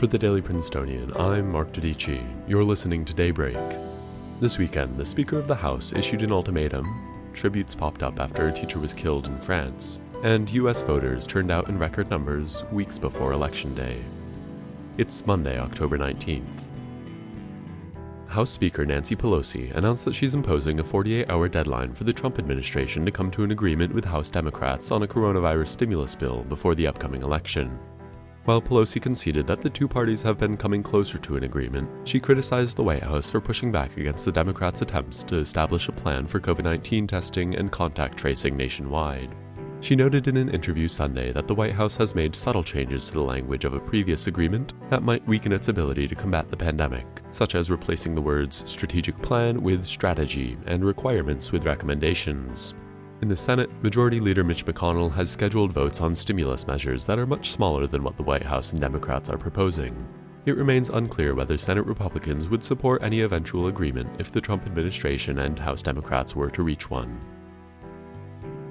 For the Daily Princetonian, I'm Mark Dodici. You're listening to Daybreak. This weekend, the Speaker of the House issued an ultimatum, tributes popped up after a teacher was killed in France, and US voters turned out in record numbers weeks before Election Day. It's Monday, October 19th. House Speaker Nancy Pelosi announced that she's imposing a 48 hour deadline for the Trump administration to come to an agreement with House Democrats on a coronavirus stimulus bill before the upcoming election. While Pelosi conceded that the two parties have been coming closer to an agreement, she criticized the White House for pushing back against the Democrats' attempts to establish a plan for COVID 19 testing and contact tracing nationwide. She noted in an interview Sunday that the White House has made subtle changes to the language of a previous agreement that might weaken its ability to combat the pandemic, such as replacing the words strategic plan with strategy and requirements with recommendations. In the Senate, Majority Leader Mitch McConnell has scheduled votes on stimulus measures that are much smaller than what the White House and Democrats are proposing. It remains unclear whether Senate Republicans would support any eventual agreement if the Trump administration and House Democrats were to reach one.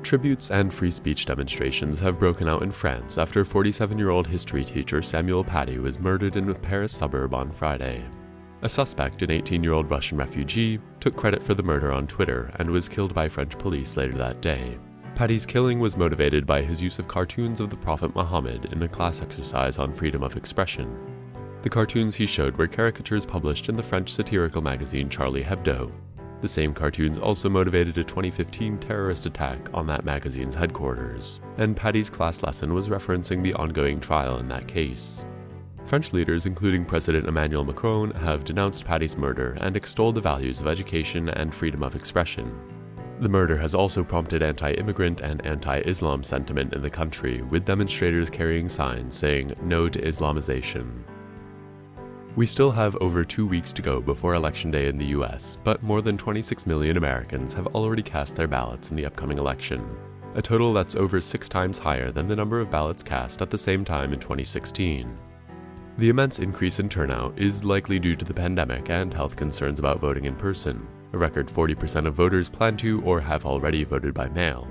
Tributes and free speech demonstrations have broken out in France after 47 year old history teacher Samuel Paty was murdered in a Paris suburb on Friday. A suspect, an 18 year old Russian refugee, took credit for the murder on Twitter and was killed by French police later that day. Paty's killing was motivated by his use of cartoons of the Prophet Muhammad in a class exercise on freedom of expression. The cartoons he showed were caricatures published in the French satirical magazine Charlie Hebdo, the same cartoons also motivated a 2015 terrorist attack on that magazine's headquarters, and Paty's class lesson was referencing the ongoing trial in that case. French leaders, including President Emmanuel Macron, have denounced Paty's murder and extolled the values of education and freedom of expression. The murder has also prompted anti immigrant and anti Islam sentiment in the country, with demonstrators carrying signs saying no to Islamization. We still have over two weeks to go before Election Day in the US, but more than 26 million Americans have already cast their ballots in the upcoming election, a total that's over six times higher than the number of ballots cast at the same time in 2016. The immense increase in turnout is likely due to the pandemic and health concerns about voting in person. A record 40% of voters plan to or have already voted by mail.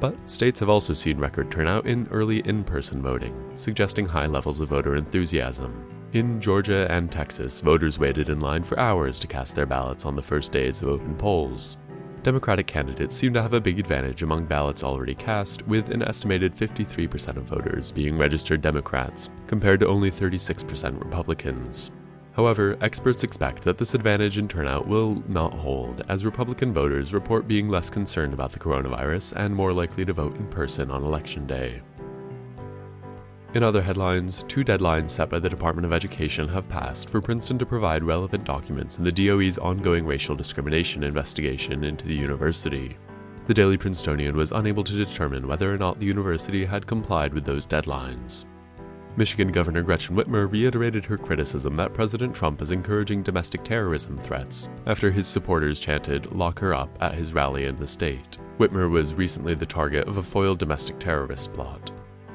But states have also seen record turnout in early in person voting, suggesting high levels of voter enthusiasm. In Georgia and Texas, voters waited in line for hours to cast their ballots on the first days of open polls. Democratic candidates seem to have a big advantage among ballots already cast, with an estimated 53% of voters being registered Democrats, compared to only 36% Republicans. However, experts expect that this advantage in turnout will not hold, as Republican voters report being less concerned about the coronavirus and more likely to vote in person on Election Day. In other headlines, two deadlines set by the Department of Education have passed for Princeton to provide relevant documents in the DOE's ongoing racial discrimination investigation into the university. The Daily Princetonian was unable to determine whether or not the university had complied with those deadlines. Michigan Governor Gretchen Whitmer reiterated her criticism that President Trump is encouraging domestic terrorism threats after his supporters chanted, Lock her up, at his rally in the state. Whitmer was recently the target of a foiled domestic terrorist plot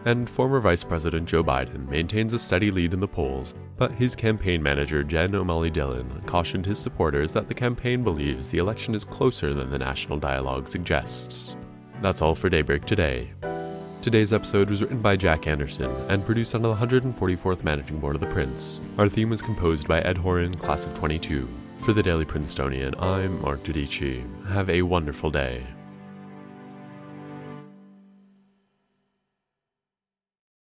and former Vice President Joe Biden maintains a steady lead in the polls, but his campaign manager Jen O'Malley Dillon cautioned his supporters that the campaign believes the election is closer than the national dialogue suggests. That's all for Daybreak today. Today's episode was written by Jack Anderson and produced on the 144th Managing Board of the Prince. Our theme was composed by Ed Horan, Class of 22. For the Daily Princetonian, I'm Mark Dodici. Have a wonderful day.